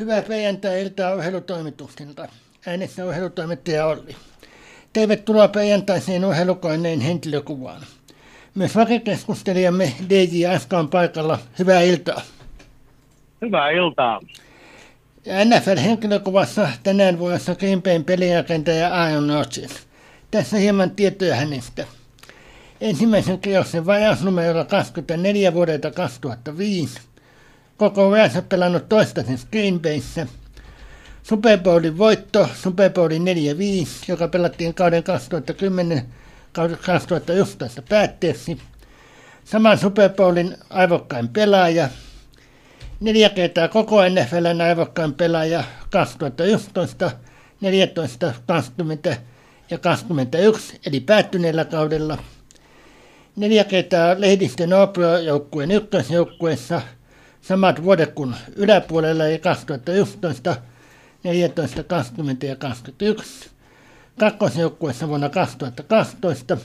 Hyvää perjantai-iltaa urheilutoimituksilta. Äänessä urheilutoimittaja Olli. Tervetuloa perjantaiseen urheilukoineen henkilökuvaan. Myös vakikeskustelijamme DJ Aska on paikalla. Hyvää iltaa. Hyvää iltaa. NFL-henkilökuvassa tänään vuodessa Green Bayn pelirakentaja Aaron Rodgers. Tässä hieman tietoja hänestä. Ensimmäisen kierroksen vajausnumerolla 24 vuodelta 2005 koko uransa pelannut toistaiseksi Green Bayssä. Super Bowlin voitto, Super Bowlin 4-5, joka pelattiin kauden 2010 2011 päätteeksi. Saman Super Bowlin aivokkain pelaaja, neljä kertaa koko NFLn aivokkain pelaaja 2011, 14, 20 ja 21, eli päättyneellä kaudella. Neljä kertaa lehdistön Opro-joukkueen ykkösjoukkueessa – samat vuodet kuin yläpuolella eli 2011, 14, 20 ja 21. Kakkosjoukkueessa vuonna 2012.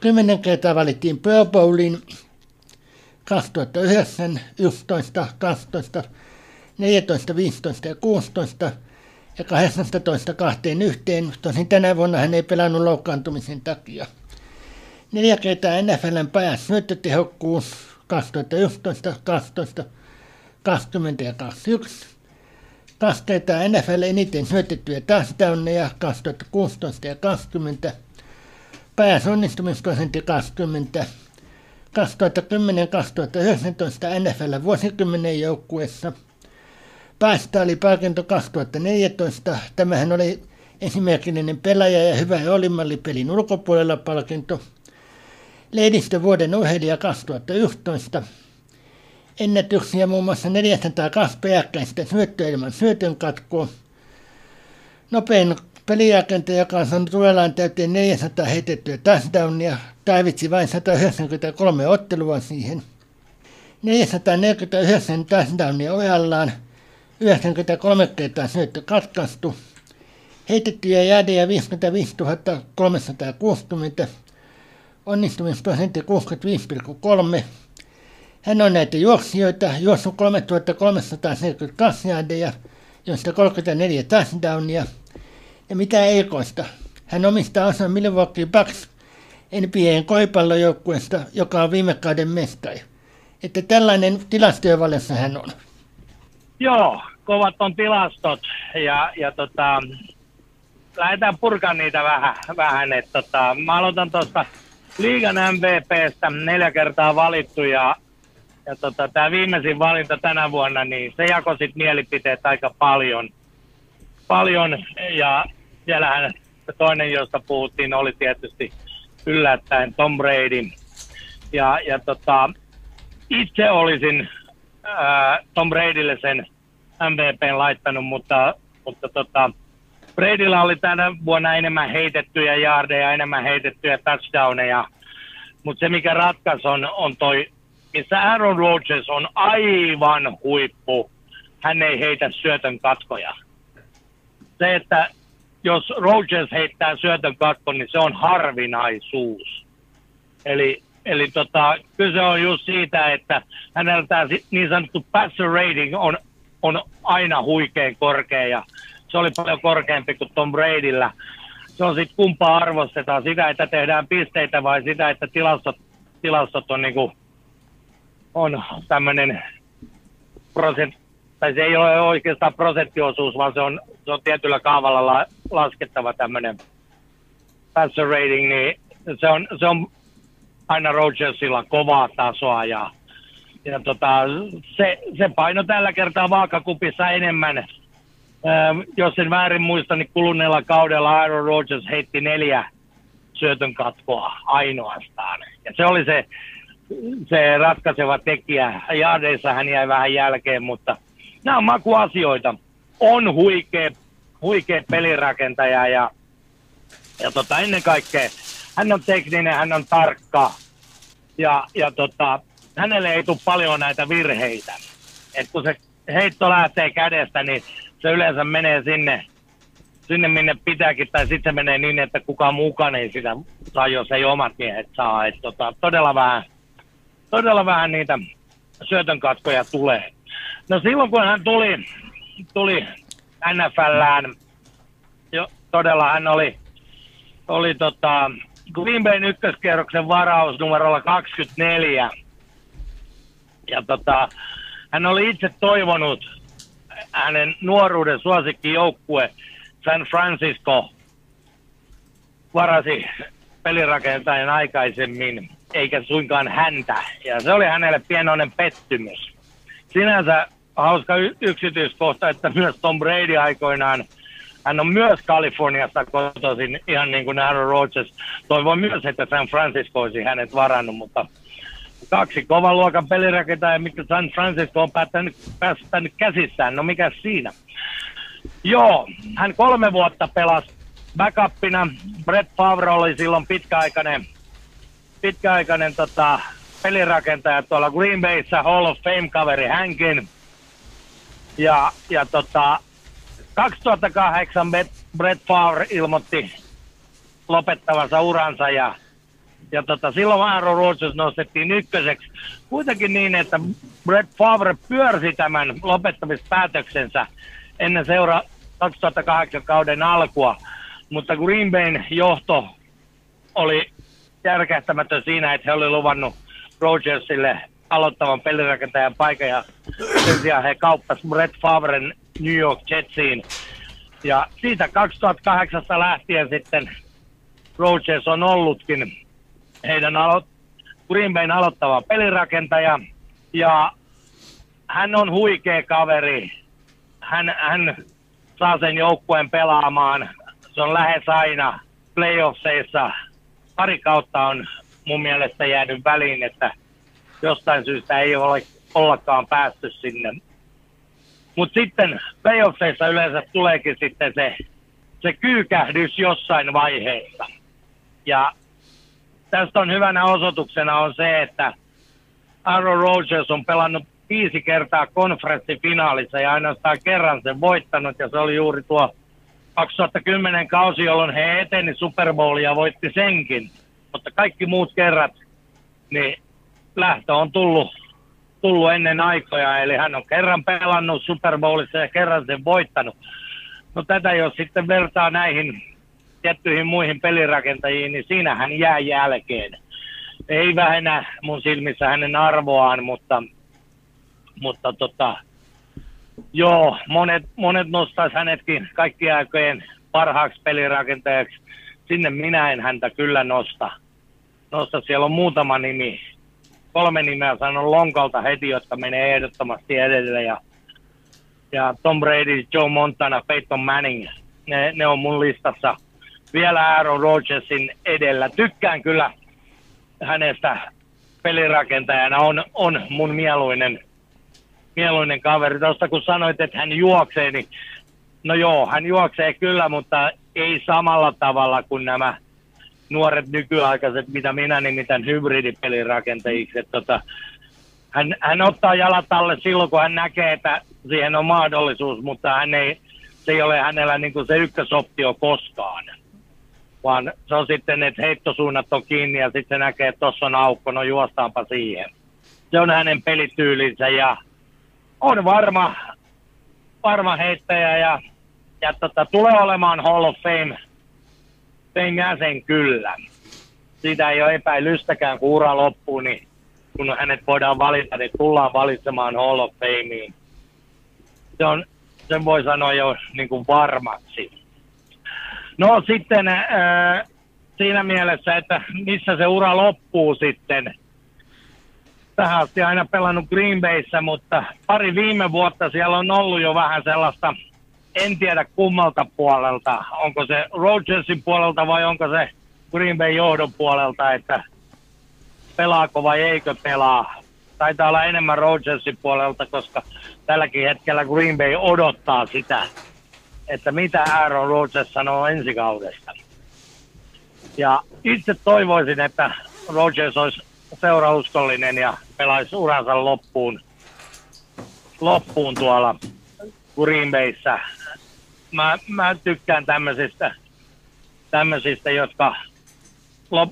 Kymmenen kertaa valittiin Pro Bowlin 2009, 11, 12, 14, 15 ja 16 ja 18 kahteen yhteen. Tosin tänä vuonna hän ei pelannut loukkaantumisen takia. Neljä kertaa NFLn pajas syöttötehokkuus 2011, 12, 20 ja 21. Kasteita NFL eniten syötettyjä touchdowneja 2016 ja 20. Pääs onnistumisprosentti 20. 2010-2019 NFL vuosikymmenen joukkueessa. Päästä oli palkinto 2014. Tämähän oli esimerkillinen pelaaja ja hyvä pelin ulkopuolella palkinto – vuoden urheilija 2011. Ennätyksiä muun muassa 402 peräkkäistä syöttöä ilman syötön katkoa. Nopein pelirakentaja, joka on saanut urallaan täyteen 400 heitettyä touchdownia, tarvitsi vain 193 ottelua siihen. 449 touchdownia urallaan, 93 kertaa syöttö katkaistu. Heitettyjä jäädejä 55 360, onnistumisprosentti 65,3. Hän on näitä juoksijoita, juossut 3342 jardia, joista 34 touchdownia. Ja mitä erikoista, hän omistaa osan Milwaukee Bucks NBAn koipallojoukkueesta, joka on viime kauden mestari. Että tällainen tilastojen hän on. Joo, kovat on tilastot ja, ja tota, lähdetään purkamaan niitä vähän. vähän että tota, mä aloitan tuosta liigan MVPstä neljä kertaa valittu ja, ja tota, tämä viimeisin valinta tänä vuonna, niin se jakoi sitten mielipiteet aika paljon. paljon ja siellähän toinen, josta puhuttiin, oli tietysti yllättäen Tom Brady. Ja, ja tota, itse olisin ää, Tom Bradylle sen MVPn laittanut, mutta, mutta tota, Bradylla oli tänä vuonna enemmän heitettyjä jaardeja, enemmän heitettyjä touchdowneja. Mutta se, mikä ratkaisi on, on toi, missä Aaron Rodgers on aivan huippu. Hän ei heitä syötön katkoja. Se, että jos Rodgers heittää syötön katkon, niin se on harvinaisuus. Eli, eli tota, kyse on just siitä, että hänellä tämä niin sanottu passer rating on, on aina huikein korkea ja se oli paljon korkeampi kuin Tom Bradyllä. Se on sitten kumpaa arvostetaan, sitä, että tehdään pisteitä vai sitä, että tilastot, tilastot on, niinku, on tämmöinen prosent, tai se ei ole oikeastaan prosenttiosuus, vaan se on, se on tietyllä kaavalla la, laskettava tämmöinen passer rating, niin se on, se on aina Rogersilla kovaa tasoa ja, ja tota, se, se paino tällä kertaa vaakakupissa enemmän jos en väärin muista, niin kuluneella kaudella Aaron Rodgers heitti neljä syötön katkoa ainoastaan. Ja se oli se, se ratkaiseva tekijä. Jaadeissa hän jäi vähän jälkeen, mutta nämä on makuasioita. On huikea, huikea pelirakentaja ja, ja tota, ennen kaikkea hän on tekninen, hän on tarkka ja, ja tota, hänelle ei tule paljon näitä virheitä. Et kun se heitto lähtee kädestä, niin se yleensä menee sinne, sinne minne pitääkin, tai sitten se menee niin, että kukaan mukaan ei sitä saa, jos ei omat miehet saa. Et tota, todella, vähän, todella vähän niitä syötön katkoja tulee. No silloin kun hän tuli, tuli NFLään. Jo, todella hän oli, oli tota, Green Bayn ykköskierroksen varaus numerolla 24. Ja tota, hän oli itse toivonut hänen nuoruuden suosikkijoukkue San Francisco varasi pelirakentajan aikaisemmin, eikä suinkaan häntä. Ja se oli hänelle pienoinen pettymys. Sinänsä hauska yksityiskohta, että myös Tom Brady aikoinaan, hän on myös Kaliforniasta kotoisin, ihan niin kuin Aaron Rodgers. Toivon myös, että San Francisco olisi hänet varannut, mutta kaksi kovan luokan pelirakentajaa, mikä San Francisco on päättänyt, päästänyt käsissään. No mikä siinä? Joo, hän kolme vuotta pelasi backupina. Brett Favre oli silloin pitkäaikainen, pitkäaikainen tota, pelirakentaja tuolla Green Bayssä, Hall of Fame-kaveri hänkin. Ja, ja tota, 2008 Brett Favre ilmoitti lopettavansa uransa ja, ja tota, silloin Aaron Rodgers nostettiin ykköseksi. Kuitenkin niin, että Brett Favre pyörsi tämän lopettamispäätöksensä ennen seura 2008 kauden alkua, mutta Green Bayn johto oli järkähtämätön siinä, että he oli luvannut Rodgersille aloittavan pelirakentajan paikan ja sen sijaan he kauppas Brett Favren New York Jetsiin. Ja siitä 2008 lähtien sitten Rodgers on ollutkin heidän alo- Green aloittava pelirakentaja ja hän on huikea kaveri. Hän, hän saa sen joukkueen pelaamaan. Se on lähes aina playoffseissa. Pari kautta on mun mielestä jäänyt väliin, että jostain syystä ei ole ollakaan päästy sinne. Mutta sitten playoffseissa yleensä tuleekin sitten se, se kyykähdys jossain vaiheessa. Ja tästä on hyvänä osoituksena on se, että Aaron Rodgers on pelannut viisi kertaa konferenssifinaalissa ja ainoastaan kerran sen voittanut ja se oli juuri tuo 2010 kausi, jolloin he eteni Super Bowlia ja voitti senkin. Mutta kaikki muut kerrat, niin lähtö on tullut, tullut ennen aikoja, eli hän on kerran pelannut Super Bowlissa ja kerran sen voittanut. No tätä jos sitten vertaa näihin tiettyihin muihin pelirakentajiin, niin siinä hän jää jälkeen. Ei vähennä mun silmissä hänen arvoaan, mutta, mutta tota, joo, monet, monet nostaisi hänetkin kaikkien aikojen parhaaksi pelirakentajaksi. Sinne minä en häntä kyllä nosta. Nosta, siellä on muutama nimi, kolme nimeä sanon lonkalta heti, jotka menee ehdottomasti edelle. Ja, ja Tom Brady, Joe Montana, Peyton Manning, ne, ne on mun listassa vielä Aaron Rodgersin edellä. Tykkään kyllä hänestä pelirakentajana, on, on mun mieluinen, mieluinen kaveri. Tuosta kun sanoit, että hän juoksee, niin no joo, hän juoksee kyllä, mutta ei samalla tavalla kuin nämä nuoret nykyaikaiset, mitä minä nimitän hybridipelirakentajiksi. Että tota, hän, hän ottaa jalat alle silloin, kun hän näkee, että siihen on mahdollisuus, mutta hän ei, se ei ole hänellä niin kuin se ykkösoptio koskaan. Vaan se on sitten, että heittosuunnat on kiinni ja sitten se näkee, että tuossa on aukko, no juostaanpa siihen. Se on hänen pelityylinsä ja on varma, varma heittäjä ja, ja tota, tulee olemaan Hall of Fame sen jäsen kyllä. Siitä ei ole epäilystäkään, kun ura loppuu, niin kun hänet voidaan valita, niin tullaan valitsemaan Hall of Fameen. Se on, sen voi sanoa jo niin kuin varmaksi. No sitten äh, siinä mielessä, että missä se ura loppuu sitten. Tähän asti aina pelannut Green Bayssä, mutta pari viime vuotta siellä on ollut jo vähän sellaista en tiedä kummalta puolelta. Onko se Rodgersin puolelta vai onko se Green Bay johdon puolelta, että pelaako vai eikö pelaa. Taitaa olla enemmän Rodgersin puolelta, koska tälläkin hetkellä Green Bay odottaa sitä, että mitä Aaron Rodgers sanoo ensi kaudesta. Ja itse toivoisin, että Rodgers olisi seurauskollinen ja pelaisi uransa loppuun, loppuun tuolla Green Bayssä mä, mä tykkään tämmöisistä, tämmöisistä jotka lop,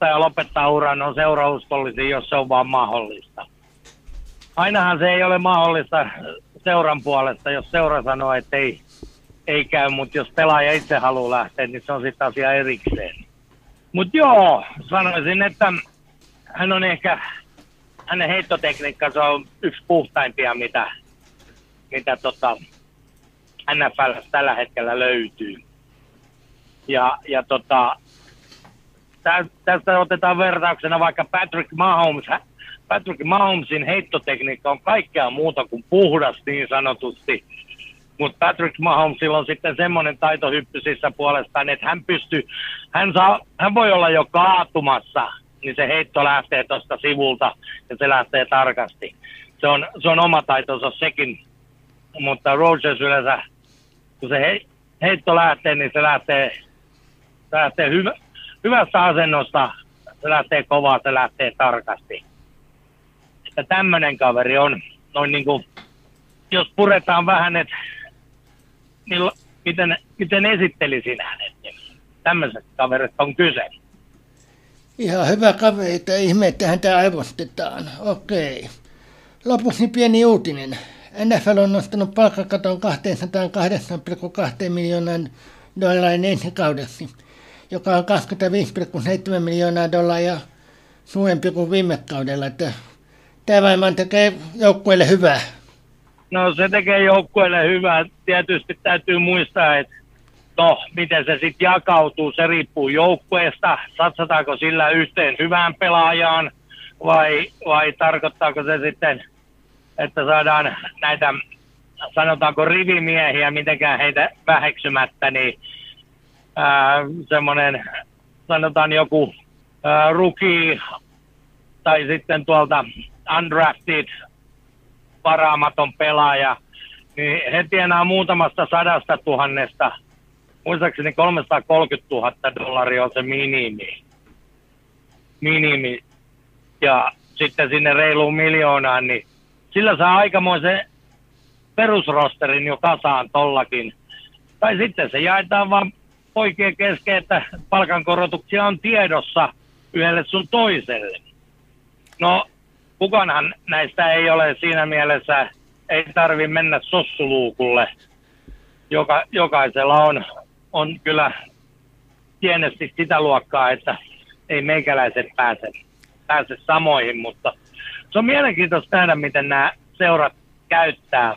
ja lopettaa uran, on seurauskollisia, jos se on vaan mahdollista. Ainahan se ei ole mahdollista seuran puolesta, jos seura sanoo, että ei, ei käy, mutta jos pelaaja itse haluaa lähteä, niin se on sitten asia erikseen. Mutta joo, sanoisin, että hän on ehkä, hänen heittotekniikkansa on yksi puhtaimpia, mitä, mitä tota, NFL tällä hetkellä löytyy. Ja, ja tota, tästä otetaan vertauksena vaikka Patrick Mahomes. Patrick Mahomesin heittotekniikka on kaikkea muuta kuin puhdas niin sanotusti. Mutta Patrick Mahomesilla on sitten semmoinen taito hyppysissä puolestaan, että hän pystyy, hän, saa, hän voi olla jo kaatumassa, niin se heitto lähtee tuosta sivulta ja se lähtee tarkasti. Se on, se on oma taitonsa sekin, mutta Rogers yleensä, kun se he, heitto lähtee, niin se lähtee, lähtee hyvä, hyvästä asennosta, se lähtee kovaa, se lähtee tarkasti. Että tämmöinen kaveri on, noin niin kuin, jos puretaan vähän, että niin, miten, miten esittelisin hänet, niin tämmöiset kaverit on kyse. Ihan hyvä kaveri, että ihme, että häntä aivostetaan. Okei. Lopuksi pieni uutinen. NFL on nostanut palkkakaton 208,2 miljoonan dollarin ensi kaudeksi joka on 25,7 miljoonaa dollaria suurempi kuin viime kaudella. Tämä varmaan tekee joukkueelle hyvää. No se tekee joukkueelle hyvää. Tietysti täytyy muistaa, että no, miten se sitten jakautuu, se riippuu joukkueesta. Satsataanko sillä yhteen hyvään pelaajaan vai, vai tarkoittaako se sitten, että saadaan näitä sanotaanko rivimiehiä, mitenkään heitä väheksymättä, niin semmoinen, sanotaan joku ää, rookie tai sitten tuolta undrafted varaamaton pelaaja, niin he tienaa muutamasta sadasta tuhannesta, muistaakseni 330 000 dollaria on se minimi. minimi. Ja sitten sinne reiluun miljoonaan, niin sillä saa aikamoisen perusrosterin jo kasaan tollakin. Tai sitten se jaetaan vaan poikien kesken, että palkankorotuksia on tiedossa yhdelle sun toiselle. No, kukanhan näistä ei ole siinä mielessä, ei tarvi mennä sossuluukulle. Joka, jokaisella on, on kyllä pienesti sitä luokkaa, että ei meikäläiset pääse, pääse samoihin, mutta se on mielenkiintoista nähdä, miten nämä seurat käyttää.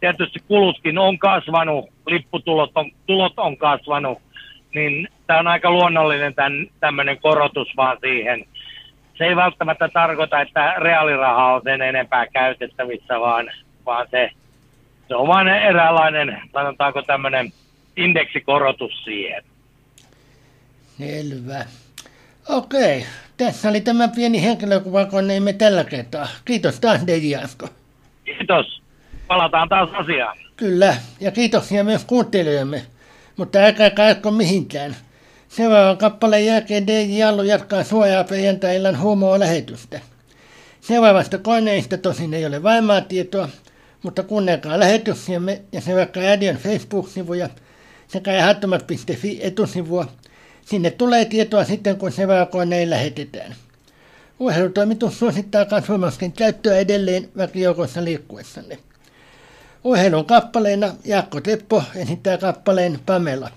Tietysti kulutkin on kasvanut, lipputulot on, tulot on kasvanut, niin tämä on aika luonnollinen tämän, tämmöinen korotus vaan siihen. Se ei välttämättä tarkoita, että reaaliraha on sen enempää käytettävissä, vaan, vaan se, se on vain eräänlainen, sanotaanko tämmöinen indeksikorotus siihen. Selvä. Okei, tässä oli tämä pieni henkilökuvakoneemme tällä kertaa. Kiitos taas Dejiasko. Kiitos. Palataan taas asiaan. Kyllä, ja kiitoksia myös kuuntelijoille mutta älkää kaikko mihinkään. Seuraavan kappaleen jälkeen DJ Allu jatkaa suojaa perjantai-illan huumoa-lähetystä. Seuraavasta koneista tosin ei ole varmaa tietoa, mutta kuunnelkaa lähetyksiämme ja seuratkaa Radion Facebook-sivuja sekä ehattomat.fi etusivua. Sinne tulee tietoa sitten, kun seuraava lähetetään. Urheilutoimitus suosittaa kasvomaskin käyttöä edelleen väkijoukossa liikkuessanne. Urheilun kappaleena Jaakko Teppo esittää kappaleen Pamela.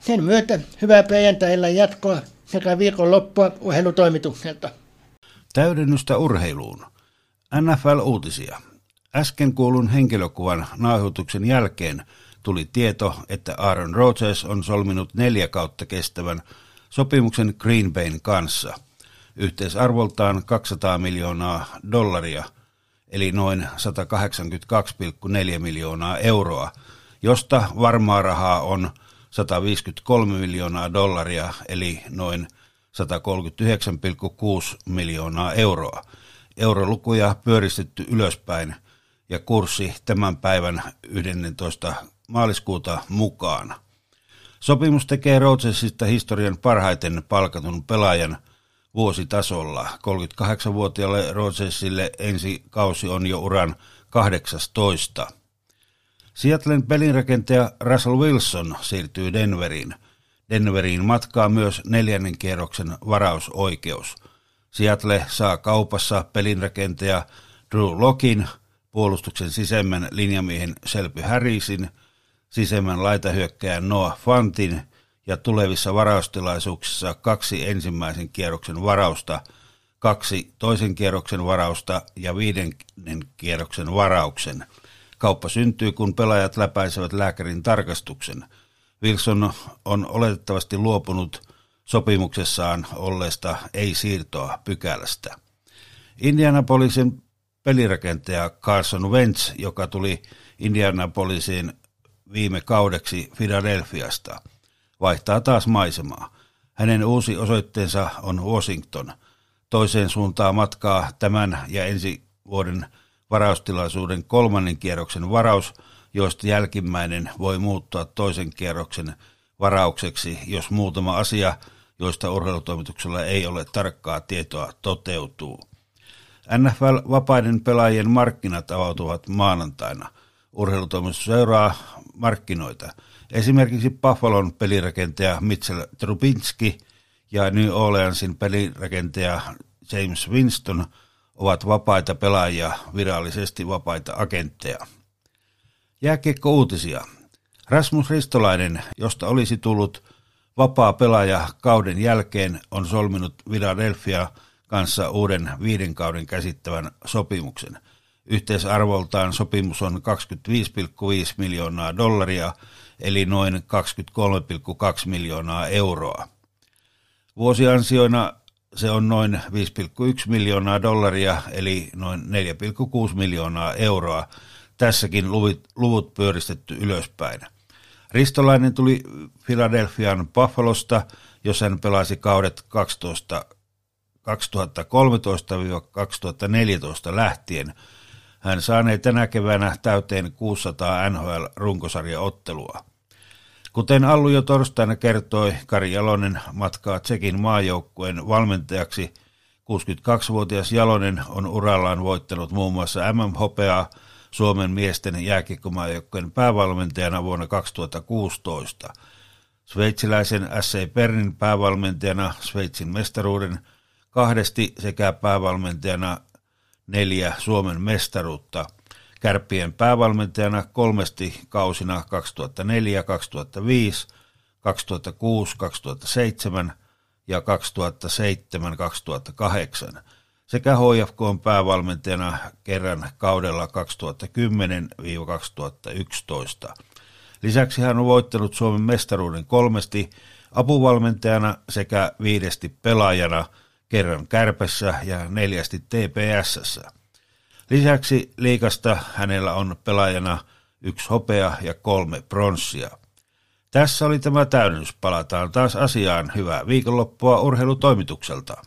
Sen myötä hyvää perjantailla jatkoa sekä viikonloppua urheilutoimitukselta. Täydennystä urheiluun. NFL-uutisia. Äsken kuulun henkilökuvan nauhoituksen jälkeen tuli tieto, että Aaron Rodgers on solminut neljä kautta kestävän sopimuksen Green Bayn kanssa. Yhteisarvoltaan 200 miljoonaa dollaria – eli noin 182,4 miljoonaa euroa, josta varmaa rahaa on 153 miljoonaa dollaria, eli noin 139,6 miljoonaa euroa. Eurolukuja pyöristetty ylöspäin ja kurssi tämän päivän 11. maaliskuuta mukaan. Sopimus tekee Rodgersista historian parhaiten palkatun pelaajan – vuositasolla. 38-vuotiaalle Rodgersille ensi kausi on jo uran 18. Seattlen pelinrakentaja Russell Wilson siirtyy Denveriin. Denveriin matkaa myös neljännen kierroksen varausoikeus. Seattle saa kaupassa pelinrakentaja Drew Lockin puolustuksen sisemmän linjamiehen Selby Harrisin, sisemmän laitahyökkäjän Noah Fantin ja tulevissa varaustilaisuuksissa kaksi ensimmäisen kierroksen varausta, kaksi toisen kierroksen varausta ja viidennen kierroksen varauksen. Kauppa syntyy, kun pelaajat läpäisevät lääkärin tarkastuksen. Wilson on oletettavasti luopunut sopimuksessaan olleesta ei-siirtoa pykälästä. Indianapolisin pelirakentaja Carson Wentz, joka tuli Indianapolisiin viime kaudeksi Philadelphiasta, vaihtaa taas maisemaa. Hänen uusi osoitteensa on Washington. Toiseen suuntaan matkaa tämän ja ensi vuoden varaustilaisuuden kolmannen kierroksen varaus, joista jälkimmäinen voi muuttua toisen kierroksen varaukseksi, jos muutama asia, joista urheilutoimituksella ei ole tarkkaa tietoa, toteutuu. NFL-vapaiden pelaajien markkinat avautuvat maanantaina. Urheilutoimitus seuraa markkinoita. Esimerkiksi Buffalon pelirakentaja Mitchell Trubinski ja New Orleansin pelirakentaja James Winston ovat vapaita pelaajia, virallisesti vapaita agentteja. Jääkiekko uutisia. Rasmus Ristolainen, josta olisi tullut vapaa pelaaja kauden jälkeen, on solminut Philadelphia – kanssa uuden viiden kauden käsittävän sopimuksen. Yhteisarvoltaan sopimus on 25,5 miljoonaa dollaria, eli noin 23,2 miljoonaa euroa. Vuosiansioina se on noin 5,1 miljoonaa dollaria, eli noin 4,6 miljoonaa euroa. Tässäkin luvut, luvut pyöristetty ylöspäin. Ristolainen tuli Philadelphian Buffalosta, jossa hän pelasi kaudet 12 2013-2014 lähtien. Hän saanee tänä keväänä täyteen 600 NHL-runkosarjaottelua. Kuten Allu jo torstaina kertoi, Kari Jalonen matkaa Tsekin maajoukkueen valmentajaksi. 62-vuotias Jalonen on urallaan voittanut muun muassa MM-hopeaa Suomen miesten jääkiekkomaajoukkueen päävalmentajana vuonna 2016. Sveitsiläisen SC Pernin päävalmentajana Sveitsin mestaruuden – kahdesti sekä päävalmentajana neljä Suomen mestaruutta. Kärppien päävalmentajana kolmesti kausina 2004, 2005, 2006, 2007 ja 2007, 2008 sekä HFK on päävalmentajana kerran kaudella 2010-2011. Lisäksi hän on voittanut Suomen mestaruuden kolmesti apuvalmentajana sekä viidesti pelaajana – kerran kärpässä ja neljästi TPSssä. Lisäksi liikasta hänellä on pelaajana yksi hopea ja kolme pronssia. Tässä oli tämä täydennys. Palataan taas asiaan. Hyvää viikonloppua urheilutoimitukselta.